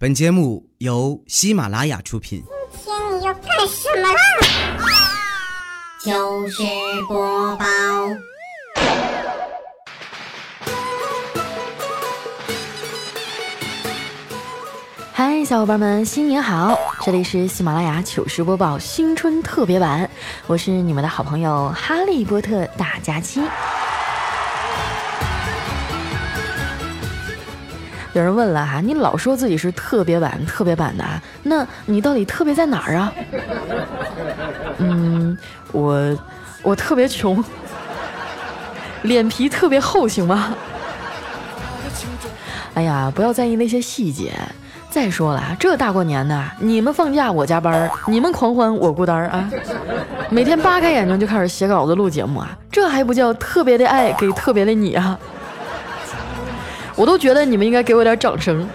本节目由喜马拉雅出品。今天你要干什么啦？糗事播报，嗨，小伙伴们，新年好！这里是喜马拉雅糗事播报新春特别版，我是你们的好朋友哈利波特大假期。有人问了哈，你老说自己是特别版、特别版的啊，那你到底特别在哪儿啊？嗯，我我特别穷，脸皮特别厚，行吗？哎呀，不要在意那些细节。再说了，这大过年的，你们放假我加班，你们狂欢我孤单啊！每天扒开眼睛就开始写稿子、录节目啊，这还不叫特别的爱给特别的你啊？我都觉得你们应该给我点掌声。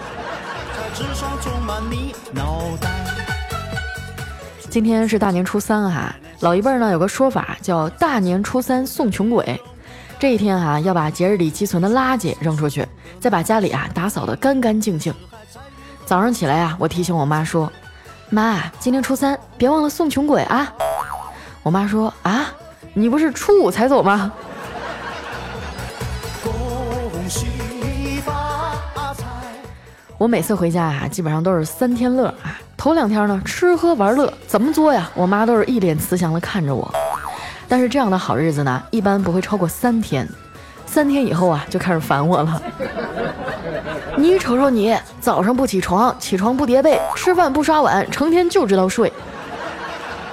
今天是大年初三哈，老一辈呢有个说法叫大年初三送穷鬼。这一天哈要把节日里积存的垃圾扔出去，再把家里啊打扫得干干净净。早上起来啊，我提醒我妈说：“妈，今天初三，别忘了送穷鬼啊。”我妈说：“啊，你不是初五才走吗？”我每次回家啊，基本上都是三天乐啊。头两天呢，吃喝玩乐怎么作呀？我妈都是一脸慈祥的看着我。但是这样的好日子呢，一般不会超过三天。三天以后啊，就开始烦我了。你瞅瞅你，早上不起床，起床不叠被，吃饭不刷碗，成天就知道睡。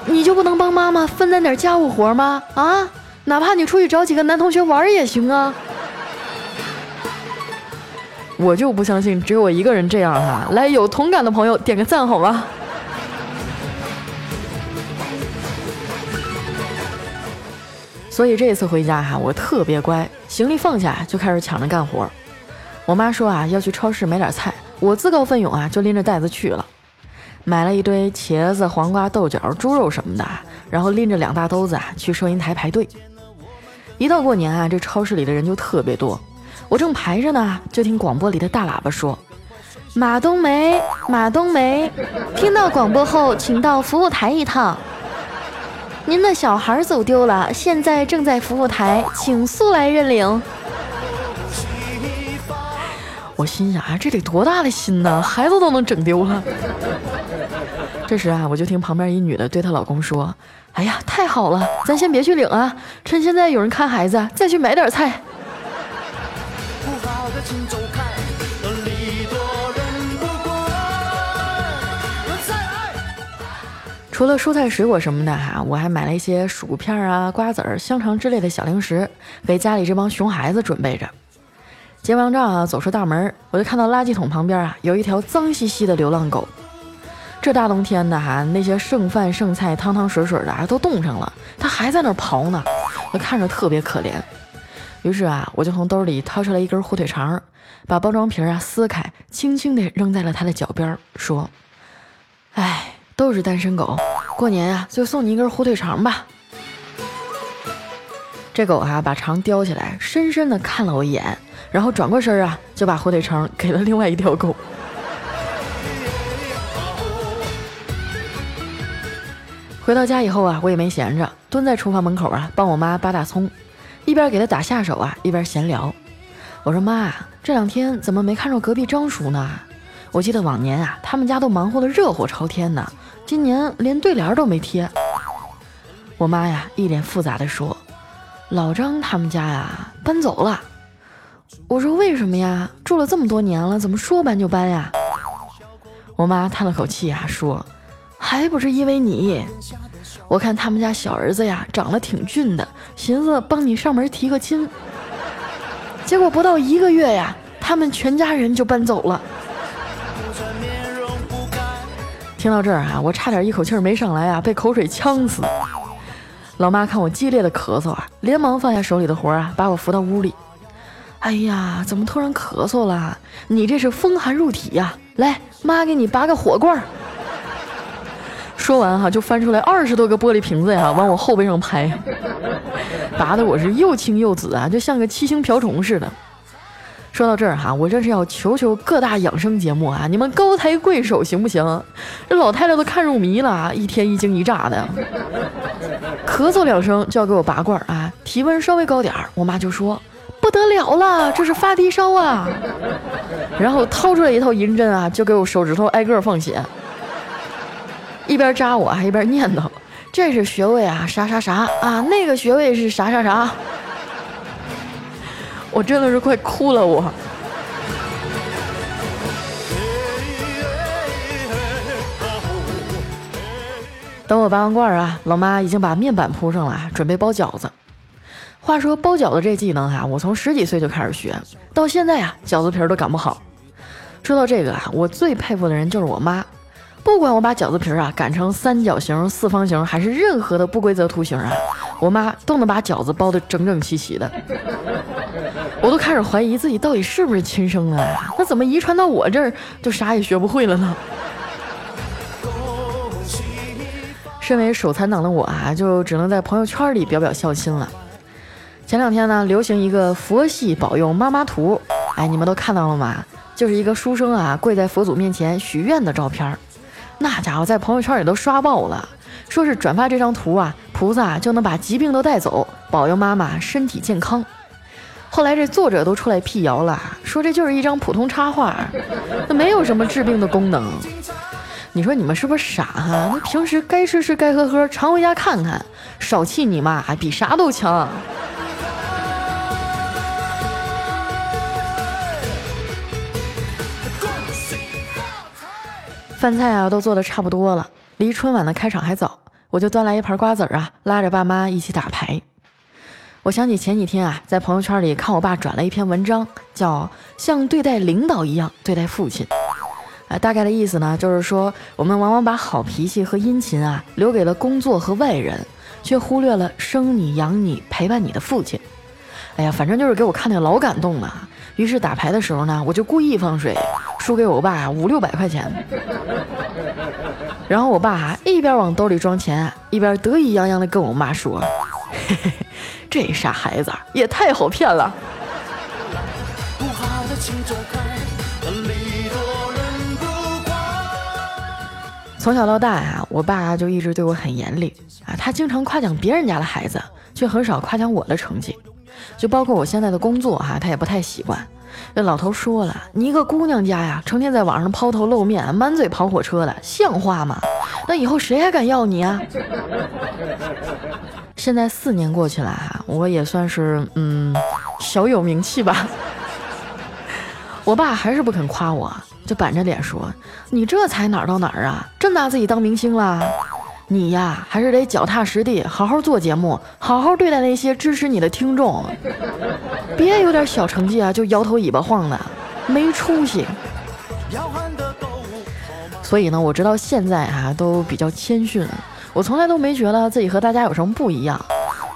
你就不能帮妈妈分担点家务活吗？啊，哪怕你出去找几个男同学玩也行啊。我就不相信只有我一个人这样哈！来，有同感的朋友点个赞好吗？所以这次回家哈，我特别乖，行李放下就开始抢着干活。我妈说啊要去超市买点菜，我自告奋勇啊就拎着袋子去了，买了一堆茄子、黄瓜、豆角、猪肉什么的，然后拎着两大兜子啊去收银台排队。一到过年啊，这超市里的人就特别多。我正排着呢，就听广播里的大喇叭说：“马冬梅，马冬梅，听到广播后，请到服务台一趟。您的小孩走丢了，现在正在服务台，请速来认领。”我心想啊，这得多大的心呢，孩子都能整丢了。这时啊，我就听旁边一女的对她老公说：“哎呀，太好了，咱先别去领啊，趁现在有人看孩子，再去买点菜。”走开除了蔬菜水果什么的哈，我还买了一些薯片啊、瓜子儿、香肠之类的小零食，给家里这帮熊孩子准备着。结完账啊，走出大门，我就看到垃圾桶旁边啊有一条脏兮兮的流浪狗。这大冬天的哈，那些剩饭剩菜、汤汤水水的啊都冻上了，它还在那刨呢，我看着特别可怜。于是啊，我就从兜里掏出来一根火腿肠，把包装皮啊撕开，轻轻地扔在了它的脚边，说：“哎，都是单身狗，过年呀就送你一根火腿肠吧。”这狗啊把肠叼起来，深深地看了我一眼，然后转过身啊就把火腿肠给了另外一条狗。回到家以后啊，我也没闲着，蹲在厨房门口啊帮我妈扒大葱。一边给他打下手啊，一边闲聊。我说妈，这两天怎么没看着隔壁张叔呢？我记得往年啊，他们家都忙活得热火朝天呢，今年连对联都没贴。我妈呀，一脸复杂的说：“老张他们家呀，搬走了。”我说：“为什么呀？住了这么多年了，怎么说搬就搬呀？”我妈叹了口气啊，说：“还不是因为你。”我看他们家小儿子呀，长得挺俊的，寻思帮你上门提个亲。结果不到一个月呀，他们全家人就搬走了。听到这儿啊，我差点一口气没上来啊，被口水呛死。老妈看我激烈的咳嗽啊，连忙放下手里的活啊，把我扶到屋里。哎呀，怎么突然咳嗽了？你这是风寒入体呀！来，妈给你拔个火罐儿。说完哈，就翻出来二十多个玻璃瓶子呀，往我后背上拍，拔的我是又青又紫啊，就像个七星瓢虫似的。说到这儿哈，我真是要求求各大养生节目啊，你们高抬贵手行不行？这老太太都看入迷了，一天一惊一乍的，咳嗽两声就要给我拔罐啊，体温稍微高点儿，我妈就说不得了了，这是发低烧啊，然后掏出来一套银针啊，就给我手指头挨个放血，一边扎我还一边念叨，这是穴位啊，啥啥啥啊，那个穴位是啥啥啥。我真的是快哭了，我。等我拔完罐啊，老妈已经把面板铺上了，准备包饺子。话说包饺子这技能啊，我从十几岁就开始学，到现在啊，饺子皮儿都擀不好。说到这个啊，我最佩服的人就是我妈。不管我把饺子皮儿啊擀成三角形、四方形，还是任何的不规则图形啊，我妈都能把饺子包得整整齐齐的。我都开始怀疑自己到底是不是亲生的？那怎么遗传到我这儿就啥也学不会了呢？身为手残党的我啊，就只能在朋友圈里表表孝心了。前两天呢，流行一个佛系保佑妈妈图，哎，你们都看到了吗？就是一个书生啊跪在佛祖面前许愿的照片。那家伙在朋友圈里都刷爆了，说是转发这张图啊，菩萨就能把疾病都带走，保佑妈妈身体健康。后来这作者都出来辟谣了，说这就是一张普通插画，那没有什么治病的功能。你说你们是不是傻哈？那平时该吃吃该喝喝，常回家看看，少气你妈，比啥都强。饭菜啊都做的差不多了，离春晚的开场还早，我就端来一盘瓜子儿啊，拉着爸妈一起打牌。我想起前几天啊，在朋友圈里看我爸转了一篇文章，叫《像对待领导一样对待父亲》。啊，大概的意思呢，就是说我们往往把好脾气和殷勤啊留给了工作和外人，却忽略了生你养你陪伴你的父亲。哎呀，反正就是给我看的老感动了。于是打牌的时候呢，我就故意放水，输给我爸五六百块钱。然后我爸一边往兜里装钱，一边得意洋洋地跟我妈说：“嘿嘿，这傻孩子也太好骗了。”从小到大呀，我爸就一直对我很严厉啊，他经常夸奖别人家的孩子，却很少夸奖我的成绩。就包括我现在的工作哈，他也不太习惯。这老头说了，你一个姑娘家呀，成天在网上抛头露面，满嘴跑火车的，像话吗？那以后谁还敢要你啊？现在四年过去了哈，我也算是嗯小有名气吧。我爸还是不肯夸我，就板着脸说：“你这才哪儿到哪儿啊？真拿自己当明星了？”你呀，还是得脚踏实地，好好做节目，好好对待那些支持你的听众，别有点小成绩啊就摇头尾巴晃的，没出息。所以呢，我直到现在啊都比较谦逊，我从来都没觉得自己和大家有什么不一样，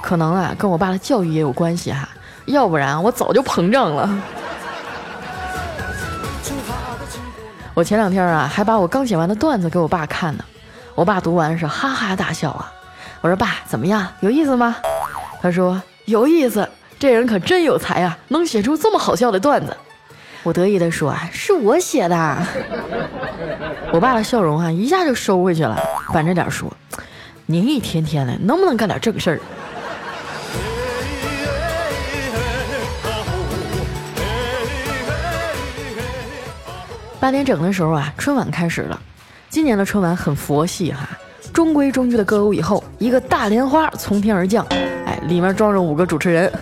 可能啊跟我爸的教育也有关系哈，要不然我早就膨胀了。我前两天啊还把我刚写完的段子给我爸看呢。我爸读完是哈哈大笑啊！我说爸怎么样，有意思吗？他说有意思，这人可真有才啊，能写出这么好笑的段子。我得意地说啊，是我写的。我爸的笑容啊一下就收回去了，板着脸说：“您一天天的能不能干点正事儿？”八点整的时候啊，春晚开始了。今年的春晚很佛系哈，中规中矩的歌舞以后，一个大莲花从天而降，哎，里面装着五个主持人。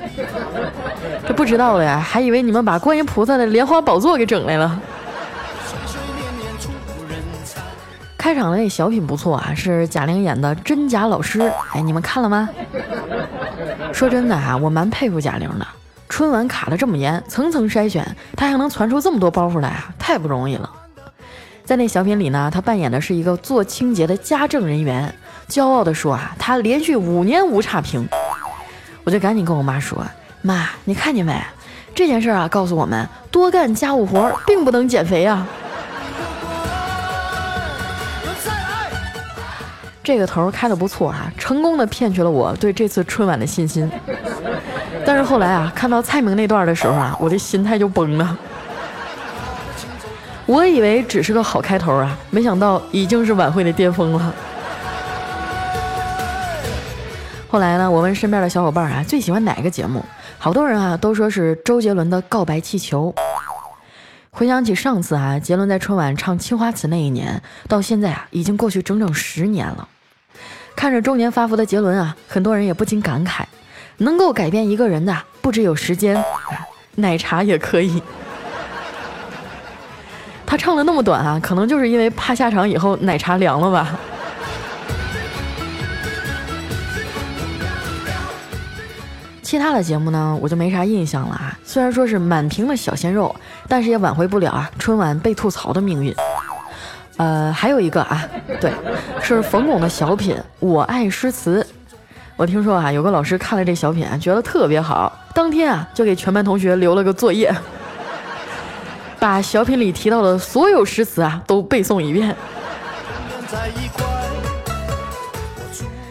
这不知道的呀，还以为你们把观音菩萨的莲花宝座给整来了。开场的那小品不错啊，是贾玲演的真假老师，哎，你们看了吗？说真的哈，我蛮佩服贾玲的，春晚卡的这么严，层层筛选，她还能传出这么多包袱来啊，太不容易了。在那小品里呢，他扮演的是一个做清洁的家政人员，骄傲地说啊，他连续五年无差评。我就赶紧跟我妈说，妈，你看见没？这件事啊，告诉我们多干家务活并不能减肥啊。这个头开的不错啊，成功的骗取了我对这次春晚的信心。但是后来啊，看到蔡明那段的时候啊，我的心态就崩了。我以为只是个好开头啊，没想到已经是晚会的巅峰了。后来呢，我问身边的小伙伴啊，最喜欢哪个节目？好多人啊都说是周杰伦的《告白气球》。回想起上次啊，杰伦在春晚唱《青花瓷》那一年，到现在啊，已经过去整整十年了。看着中年发福的杰伦啊，很多人也不禁感慨：能够改变一个人的，不只有时间，奶茶也可以。他唱的那么短啊，可能就是因为怕下场以后奶茶凉了吧。其他的节目呢，我就没啥印象了啊。虽然说是满屏的小鲜肉，但是也挽回不了啊春晚被吐槽的命运。呃，还有一个啊，对，是冯巩的小品《我爱诗词》。我听说啊，有个老师看了这小品，觉得特别好，当天啊就给全班同学留了个作业，把小品里提到的所有诗词啊都背诵一遍。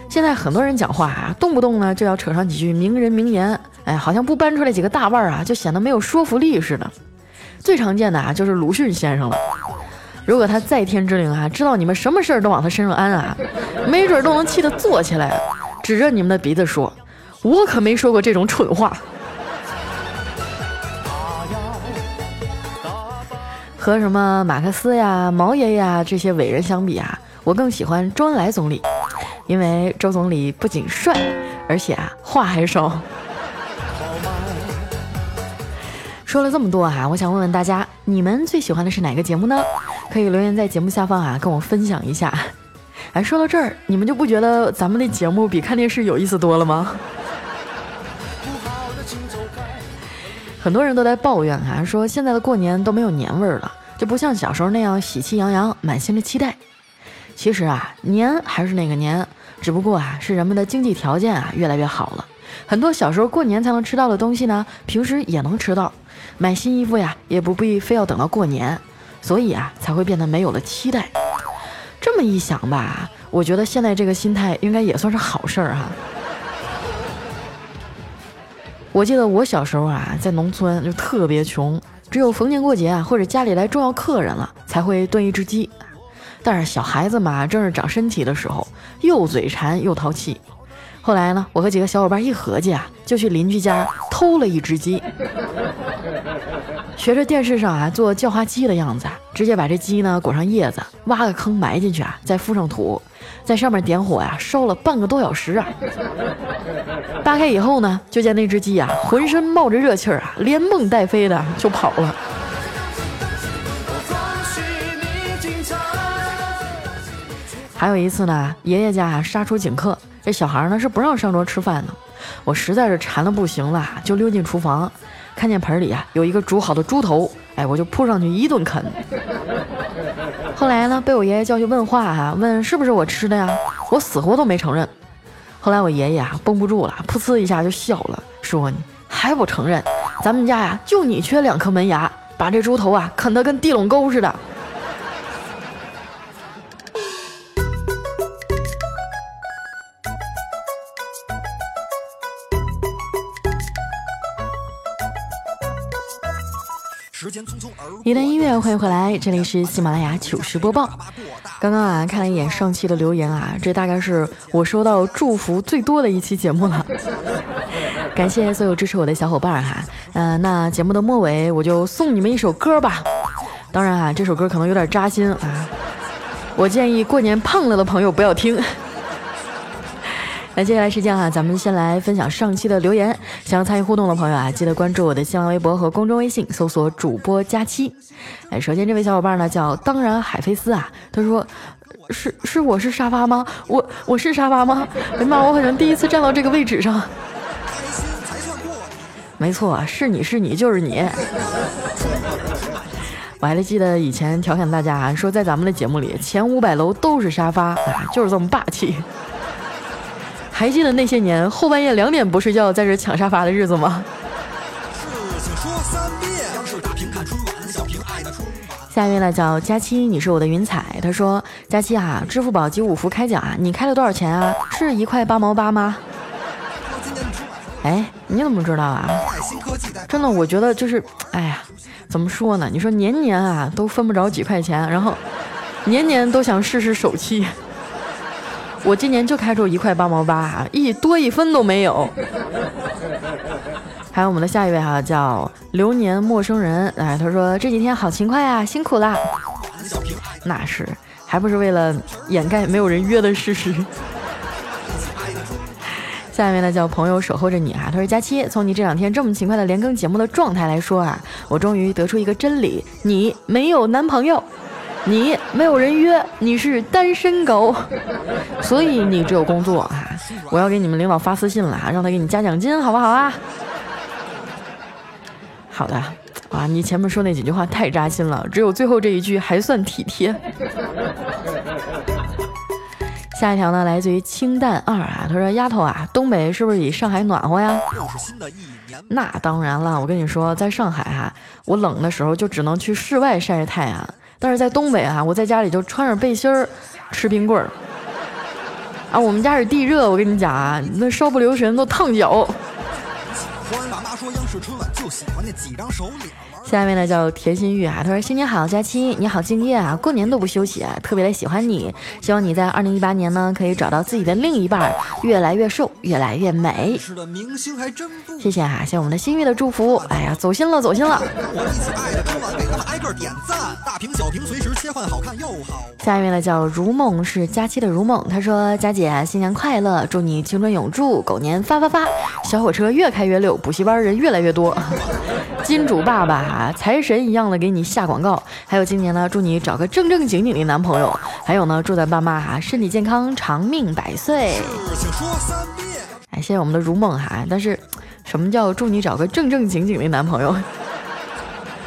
现在很多人讲话啊，动不动呢就要扯上几句名人名言，哎，好像不搬出来几个大腕儿啊，就显得没有说服力似的。最常见的啊，就是鲁迅先生了。如果他在天之灵啊，知道你们什么事儿都往他身上安啊，没准都能气得坐起来，指着你们的鼻子说：“我可没说过这种蠢话。”和什么马克思呀、毛爷爷啊这些伟人相比啊，我更喜欢周恩来总理。因为周总理不仅帅，而且啊话还少。说了这么多啊，我想问问大家，你们最喜欢的是哪个节目呢？可以留言在节目下方啊，跟我分享一下。哎，说到这儿，你们就不觉得咱们的节目比看电视有意思多了吗？很多人都在抱怨啊，说现在的过年都没有年味儿了，就不像小时候那样喜气洋洋，满心的期待。其实啊，年还是那个年，只不过啊，是人们的经济条件啊越来越好了，很多小时候过年才能吃到的东西呢，平时也能吃到，买新衣服呀，也不必非要等到过年，所以啊，才会变得没有了期待。这么一想吧，我觉得现在这个心态应该也算是好事儿哈。我记得我小时候啊，在农村就特别穷，只有逢年过节啊，或者家里来重要客人了，才会炖一只鸡。但是小孩子嘛，正是长身体的时候，又嘴馋又淘气。后来呢，我和几个小伙伴一合计啊，就去邻居家偷了一只鸡，学着电视上啊做叫花鸡的样子，直接把这鸡呢裹上叶子，挖个坑埋进去啊，再敷上土，在上面点火呀，烧了半个多小时啊。扒开以后呢，就见那只鸡啊，浑身冒着热气儿啊，连蹦带飞的就跑了。还有一次呢，爷爷家杀出请客，这小孩呢是不让上桌吃饭的。我实在是馋的不行了，就溜进厨房，看见盆里啊有一个煮好的猪头，哎，我就扑上去一顿啃。后来呢，被我爷爷叫去问话哈，问是不是我吃的呀？我死活都没承认。后来我爷爷啊绷不住了，噗呲一下就笑了，说你还不承认？咱们家呀就你缺两颗门牙，把这猪头啊啃得跟地垄沟似的。一段音乐，欢迎回来，这里是喜马拉雅糗事播报。刚刚啊，看了一眼上期的留言啊，这大概是我收到祝福最多的一期节目了。感谢所有支持我的小伙伴哈。嗯，那节目的末尾，我就送你们一首歌吧。当然啊，这首歌可能有点扎心啊，我建议过年胖了的朋友不要听。那接下来是这样哈，咱们先来分享上期的留言。想要参与互动的朋友啊，记得关注我的新浪微博和公众微信，搜索主播佳期。哎，首先这位小伙伴呢叫当然海飞丝啊，他说是是我是沙发吗？我我是沙发吗？哎妈，我好像第一次站到这个位置上。没错，是你是你就是你。我还记得以前调侃大家啊，说在咱们的节目里前五百楼都是沙发，就是这么霸气。还记得那些年后半夜两点不睡觉在这抢沙发的日子吗？下一位呢叫佳期，你是我的云彩。他说：佳期啊，支付宝集五福开奖啊，你开了多少钱啊？是一块八毛八吗？哎，你怎么知道啊？真的，我觉得就是，哎呀，怎么说呢？你说年年啊都分不着几块钱，然后年年都想试试手气。我今年就开出一块八毛八啊，一多一分都没有。还有我们的下一位哈，叫流年陌生人，哎，他说这几天好勤快啊，辛苦啦。那是，还不是为了掩盖没有人约的事实。下面呢叫朋友守候着你啊，他说佳期，从你这两天这么勤快的连更节目的状态来说啊，我终于得出一个真理，你没有男朋友，你没有人约，你是单身狗，所以你只有工作啊。我要给你们领导发私信了啊，让他给你加奖金，好不好啊？好的，啊，你前面说那几句话太扎心了，只有最后这一句还算体贴。下一条呢，来自于清淡二啊，他说：“丫头啊，东北是不是比上海暖和呀？”那当然了，我跟你说，在上海哈，我冷的时候就只能去室外晒晒太阳，但是在东北啊，我在家里就穿着背心儿吃冰棍儿。啊，我们家是地热，我跟你讲啊，那稍不留神都烫脚。喜欢，爸妈说央视春晚就喜欢那几张手领下面呢叫田心玉啊，他说新年好，佳期你好敬业啊，过年都不休息啊，特别的喜欢你，希望你在二零一八年呢可以找到自己的另一半，越来越瘦，越来越美。是的，明星还真谢谢啊，谢谢我们的心玉的祝福，哎呀，走心了，走心了。下一位呢叫如梦是佳期的如梦，他说佳姐新年快乐，祝你青春永驻，狗年发发发，小火车越开越溜，补习班人越来越多，金主爸爸。啊，财神一样的给你下广告，还有今年呢，祝你找个正正经经的男朋友，还有呢，祝咱爸妈哈身体健康，长命百岁。请说三遍哎，谢谢我们的如梦哈，但是什么叫祝你找个正正经经的男朋友？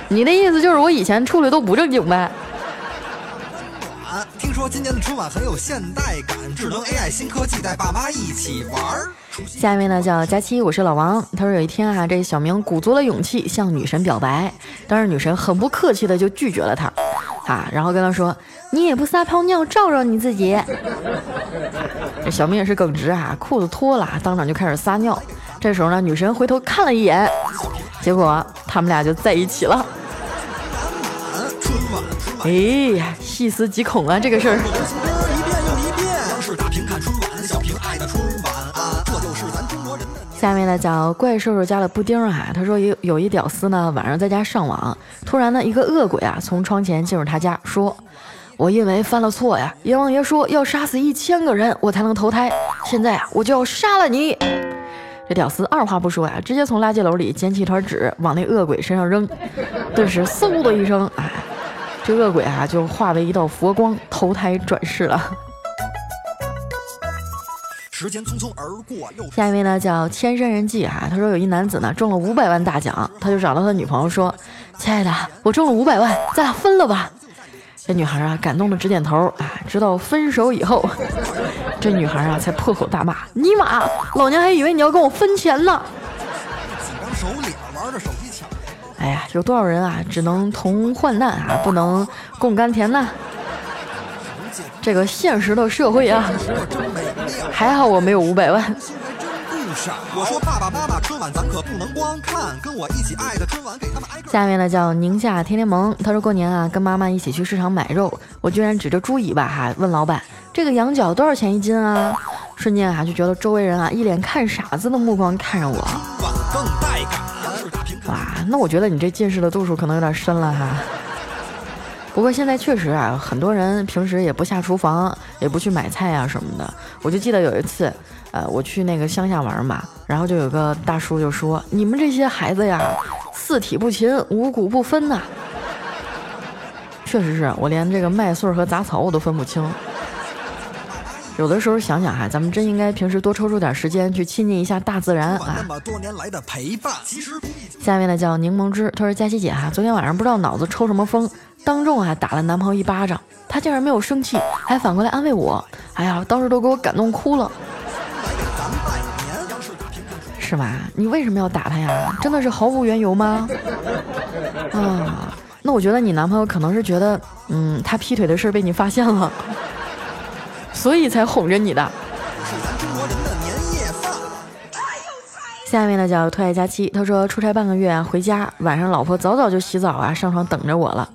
你的意思就是我以前处的都不正经呗？听说今年的春晚很有现代感，智能 AI 新科技带爸妈一起玩儿。下一位呢叫佳期，我是老王。他说有一天啊，这小明鼓足了勇气向女神表白，但是女神很不客气的就拒绝了他，啊，然后跟他说你也不撒泡尿照照你自己。这小明也是耿直啊，裤子脱了，当场就开始撒尿。这时候呢，女神回头看了一眼，结果他们俩就在一起了。哎呀，细思极恐啊，这个事儿。下面呢叫怪兽兽家的布丁啊，他说有有一屌丝呢晚上在家上网，突然呢一个恶鬼啊从窗前进入他家，说：“我因为犯了错呀，阎王爷说要杀死一千个人我才能投胎，现在啊我就要杀了你。”这屌丝二话不说呀，直接从垃圾篓里捡起一团纸往那恶鬼身上扔，顿时嗖的一声，哎，这恶鬼啊就化为一道佛光投胎转世了。时间匆匆而过，又下一位呢叫千山人迹啊，他说有一男子呢中了五百万大奖，他就找到他女朋友说：“亲爱的，我中了五百万，咱俩分了吧。”这女孩啊感动的直点头啊，直到分手以后，这女孩啊才破口大骂：“尼玛，老娘还以为你要跟我分钱呢！”哎呀，有多少人啊只能同患难啊，不能共甘甜呢？这个现实的社会啊，还好我没有五百万。我说爸爸妈妈，春晚咱可不能光看，跟我一起爱的春晚给他们挨个。下面呢叫宁夏天天萌，他说过年啊跟妈妈一起去市场买肉，我居然指着猪尾巴哈问老板这个羊角多少钱一斤啊？瞬间啊就觉得周围人啊一脸看傻子的目光看着我。哇，那我觉得你这近视的度数可能有点深了哈。不过现在确实啊，很多人平时也不下厨房，也不去买菜啊什么的。我就记得有一次，呃，我去那个乡下玩嘛，然后就有个大叔就说：“你们这些孩子呀，四体不勤，五谷不分呐。”确实是我连这个麦穗和杂草我都分不清。有的时候想想哈，咱们真应该平时多抽出点时间去亲近一下大自然啊。下面呢叫柠檬汁，他说佳琪姐哈，昨天晚上不知道脑子抽什么风。当众啊打了男朋友一巴掌，他竟然没有生气，还反过来安慰我。哎呀，当时都给我感动哭了。是吧？你为什么要打他呀？真的是毫无缘由吗？啊，那我觉得你男朋友可能是觉得，嗯，他劈腿的事被你发现了，所以才哄着你的。下面呢叫特爱佳期，他说出差半个月啊，回家晚上老婆早早就洗澡啊，上床等着我了。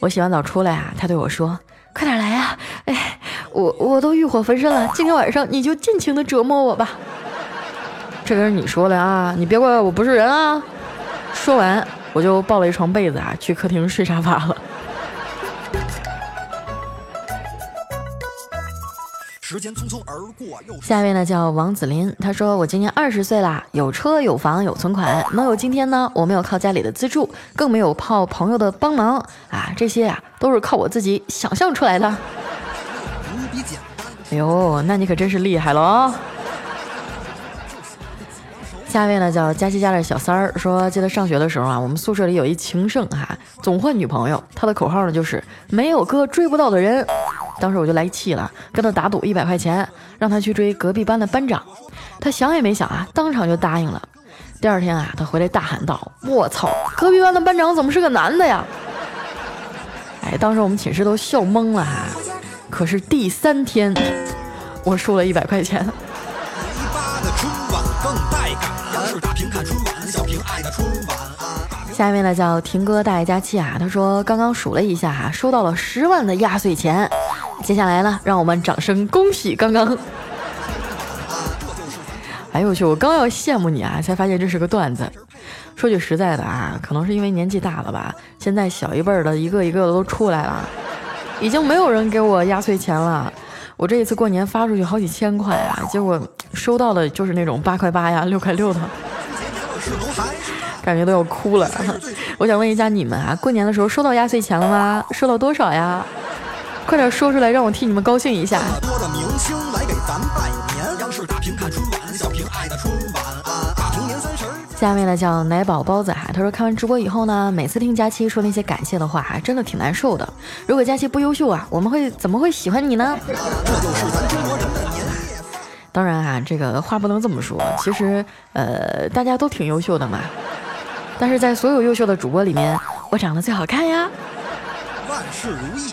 我洗完澡出来啊，他对我说：“快点来呀！哎，我我都欲火焚身了，今天晚上你就尽情的折磨我吧。”这可是你说的啊，你别怪我不是人啊！说完，我就抱了一床被子啊，去客厅睡沙发了。时间匆匆而过。下一位呢叫王子林，他说我今年二十岁啦，有车有房有存款，能有今天呢，我没有靠家里的资助，更没有靠朋友的帮忙啊，这些啊都是靠我自己想象出来的。哎呦，那你可真是厉害了哦！下一位呢叫佳琪家的小三儿，说记得上学的时候啊，我们宿舍里有一情圣哈，总换女朋友，他的口号呢就是没有哥追不到的人。当时我就来气了，跟他打赌一百块钱，让他去追隔壁班的班长。他想也没想啊，当场就答应了。第二天啊，他回来大喊道：“我操，隔壁班的班长怎么是个男的呀？”哎，当时我们寝室都笑懵了哈。可是第三天，我输了一百块钱。下面呢叫婷哥大爷佳期啊，他说刚刚数了一下哈，收到了十万的压岁钱。接下来呢，让我们掌声恭喜刚刚。哎呦我去，我刚要羡慕你啊，才发现这是个段子。说句实在的啊，可能是因为年纪大了吧，现在小一辈的一个一个的都出来了，已经没有人给我压岁钱了。我这一次过年发出去好几千块啊，结果收到的就是那种八块八呀、六块六的，感觉都要哭了。我想问一下你们啊，过年的时候收到压岁钱了吗？收到多少呀？快点说出来，让我替你们高兴一下。下面呢叫奶宝包子哈，他说看完直播以后呢，每次听佳期说那些感谢的话，真的挺难受的。如果佳期不优秀啊，我们会怎么会喜欢你呢？当然啊，这个话不能这么说。其实呃，大家都挺优秀的嘛。但是在所有优秀的主播里面，我长得最好看呀。万事如意。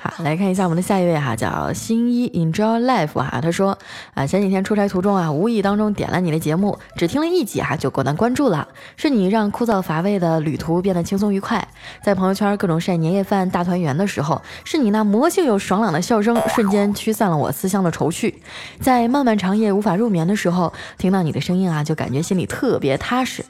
好，来看一下我们的下一位哈，叫新一 Enjoy Life 哈，他说啊，前几天出差途中啊，无意当中点了你的节目，只听了一集哈，就果断关注了。是你让枯燥乏味的旅途变得轻松愉快，在朋友圈各种晒年夜饭大团圆的时候，是你那魔性又爽朗的笑声，瞬间驱散了我思乡的愁绪。在漫漫长夜无法入眠的时候，听到你的声音啊，就感觉心里特别踏实。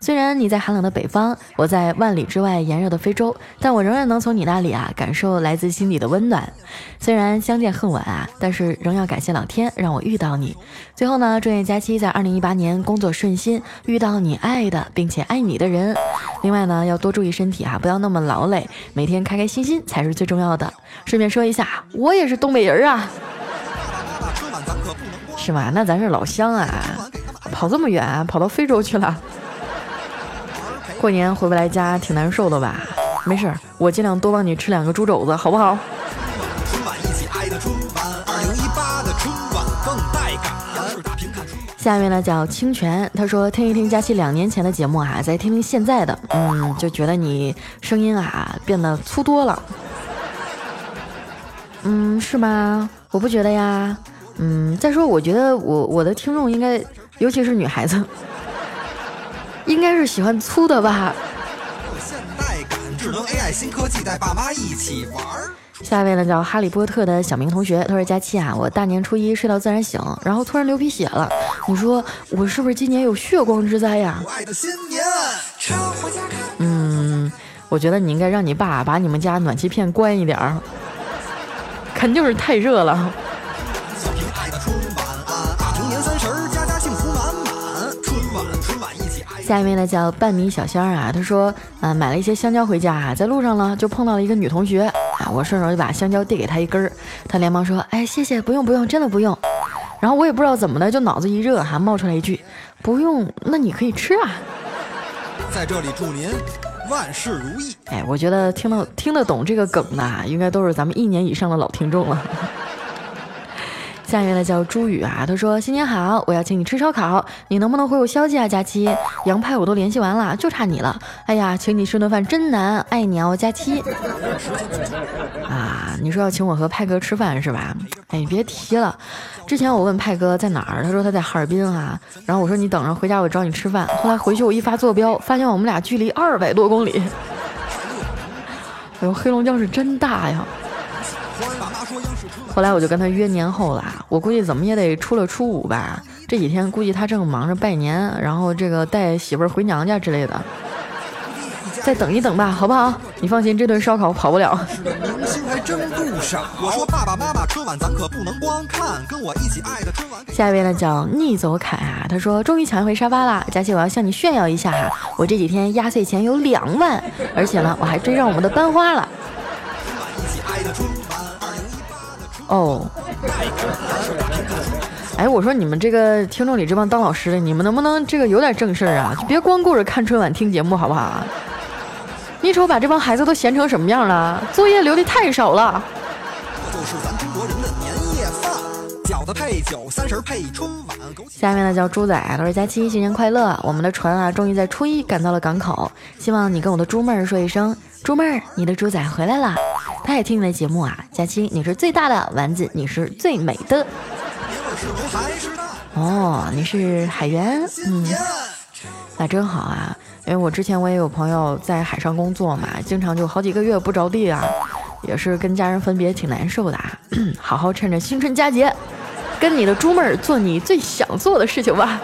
虽然你在寒冷的北方，我在万里之外炎热的非洲，但我仍然能从你那里啊感受来自心底的温暖。虽然相见恨晚啊，但是仍要感谢老天让我遇到你。最后呢，祝愿佳期在二零一八年工作顺心，遇到你爱的并且爱你的人。另外呢，要多注意身体哈，不要那么劳累，每天开开心心才是最重要的。顺便说一下，我也是东北人啊，是吗？那咱是老乡啊，跑这么远，跑到非洲去了。过年回不来家挺难受的吧？没事儿，我尽量多帮你吃两个猪肘子，好不好？下面呢叫清泉，他说听一听佳期两年前的节目啊，再听听现在的，嗯，就觉得你声音啊变得粗多了。嗯，是吗？我不觉得呀。嗯，再说我觉得我我的听众应该，尤其是女孩子。应该是喜欢粗的吧。现代感，智能 AI 新科技带爸妈一起玩。下一位呢叫哈利波特的小明同学，他说佳期啊，我大年初一睡到自然醒，然后突然流鼻血了。你说我是不是今年有血光之灾呀？嗯，我觉得你应该让你爸把你们家暖气片关一点儿，肯定是太热了。下一位呢叫半米小仙儿啊，他说，嗯，买了一些香蕉回家啊，在路上呢就碰到了一个女同学啊，我顺手就把香蕉递给她一根儿，她连忙说，哎，谢谢，不用不用，真的不用。然后我也不知道怎么的，就脑子一热，哈，冒出来一句，不用，那你可以吃啊。在这里祝您万事如意。哎，我觉得听到听得懂这个梗的，应该都是咱们一年以上的老听众了。下一位呢叫朱宇啊，他说新年好，我要请你吃烧烤，你能不能回我消息啊？佳期，杨派我都联系完了，就差你了。哎呀，请你吃顿饭真难，爱你哦，佳期。啊，你说要请我和派哥吃饭是吧？哎，你别提了，之前我问派哥在哪儿，他说他在哈尔滨啊。然后我说你等着回家，我找你吃饭。后来回去我一发坐标，发现我们俩距离二百多公里。哎呦，黑龙江是真大呀！后来我就跟他约年后了，我估计怎么也得初六初五吧。这几天估计他正忙着拜年，然后这个带媳妇儿回娘家之类的。再等一等吧，好不好？你放心，这顿烧烤跑不了。明星还真不少。我说爸爸妈妈，春晚咱可不能光看，跟我一起爱的春晚。下一位呢叫逆走凯啊，他说终于抢一回沙发了，佳琪我要向你炫耀一下哈，我这几天压岁钱有两万，而且呢我还追上我们的班花了。哦。哎，我说你们这个听众里这帮当老师的，你们能不能这个有点正事儿啊？就别光顾着看春晚听节目，好不好？你瞅把这帮孩子都闲成什么样了？作业留的太少了。下面呢叫猪仔，他说佳期新年快乐！我们的船啊，终于在初一赶到了港口，希望你跟我的猪妹儿说一声，猪妹儿，你的猪仔回来了。他也听你的节目啊，佳期你是最大的丸子，你是最美的。哦，你是海员，嗯，那真好啊。因为我之前我也有朋友在海上工作嘛，经常就好几个月不着地啊，也是跟家人分别挺难受的啊。好好趁着新春佳节，跟你的猪妹儿做你最想做的事情吧。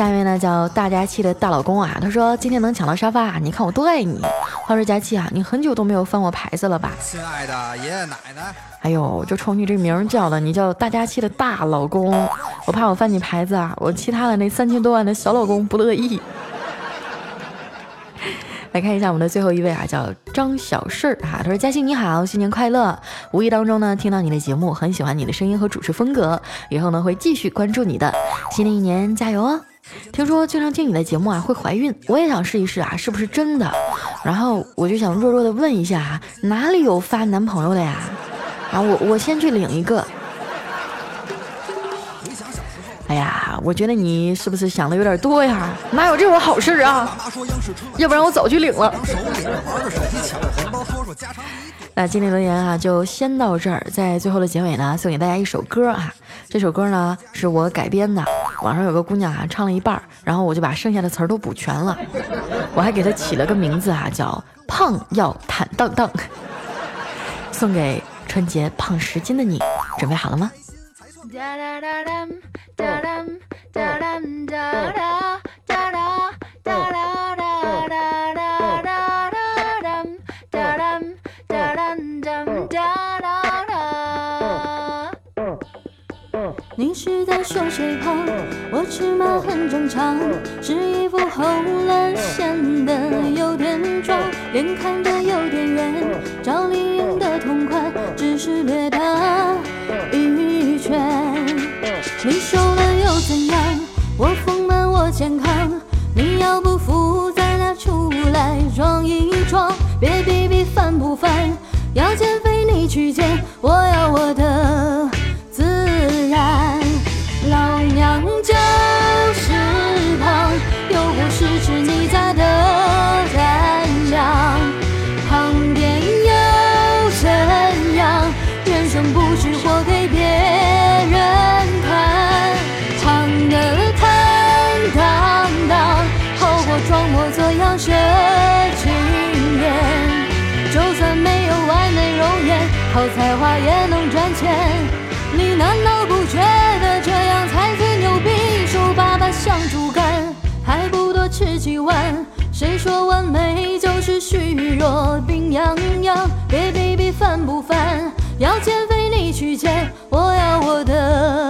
下面呢叫大家气的大老公啊，他说今天能抢到沙发，你看我多爱你。话说佳期啊，你很久都没有翻我牌子了吧？亲爱的爷爷奶奶。哎呦，就冲你这名叫的，你叫大家气的大老公，我怕我翻你牌子啊，我其他的那三千多万的小老公不乐意。来看一下我们的最后一位啊，叫张小事儿哈，他说嘉欣你好，新年快乐！无意当中呢听到你的节目，很喜欢你的声音和主持风格，以后呢会继续关注你的，新的一年加油哦！听说经常听你的节目啊会怀孕，我也想试一试啊，是不是真的？然后我就想弱弱的问一下啊，哪里有发男朋友的呀？啊，我我先去领一个。哎呀，我觉得你是不是想的有点多呀？哪有这种好事啊？要不然我早去领了。那今天留言啊，就先到这儿。在最后的结尾呢，送给大家一首歌啊。这首歌呢是我改编的，网上有个姑娘啊唱了一半，然后我就把剩下的词儿都补全了。我还给她起了个名字啊，叫“胖要坦荡荡”，送给。春节胖十斤的你，准备好了吗？在说谁胖？我尺码很正常，是衣服厚了显得有点壮，脸看着有点圆，赵丽颖的同款，只是略大一圈。你瘦了又怎样？好才华也能赚钱。你难道不觉得这样才最牛逼？瘦巴巴像猪肝，还不多吃几碗？谁说完美就是虚弱？病殃殃，别逼逼烦不烦？要减肥你去减，我要我的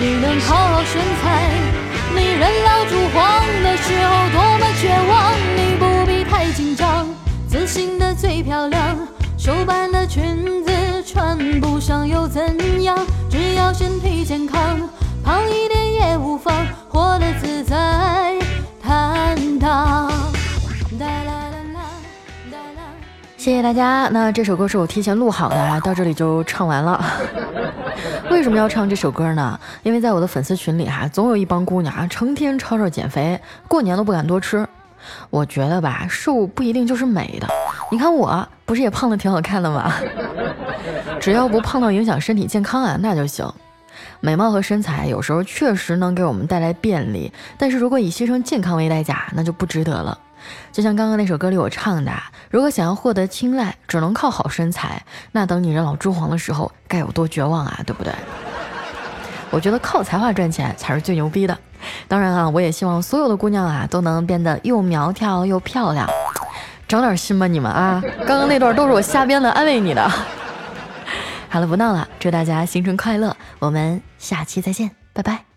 你，能好好身材。你人老珠黄的时候多么绝望，你不必太紧张，自信的最漂亮。瘦版的裙子穿不上又怎样？只要身体健康，胖一点也无妨，活得自在谢谢大家。那这首歌是我提前录好的啊，到这里就唱完了。为什么要唱这首歌呢？因为在我的粉丝群里哈，总有一帮姑娘啊，成天吵吵减肥，过年都不敢多吃。我觉得吧，瘦不一定就是美的。你看我不是也胖的挺好看的吗？只要不胖到影响身体健康啊，那就行。美貌和身材有时候确实能给我们带来便利，但是如果以牺牲健康为代价，那就不值得了。就像刚刚那首歌里我唱的，如果想要获得青睐，只能靠好身材，那等你人老珠黄的时候，该有多绝望啊，对不对？我觉得靠才华赚钱才是最牛逼的。当然啊，我也希望所有的姑娘啊都能变得又苗条又漂亮。长点心吧，你们啊！刚刚那段都是我瞎编的，安慰你的。好了，不闹了，祝大家新春快乐，我们下期再见，拜拜。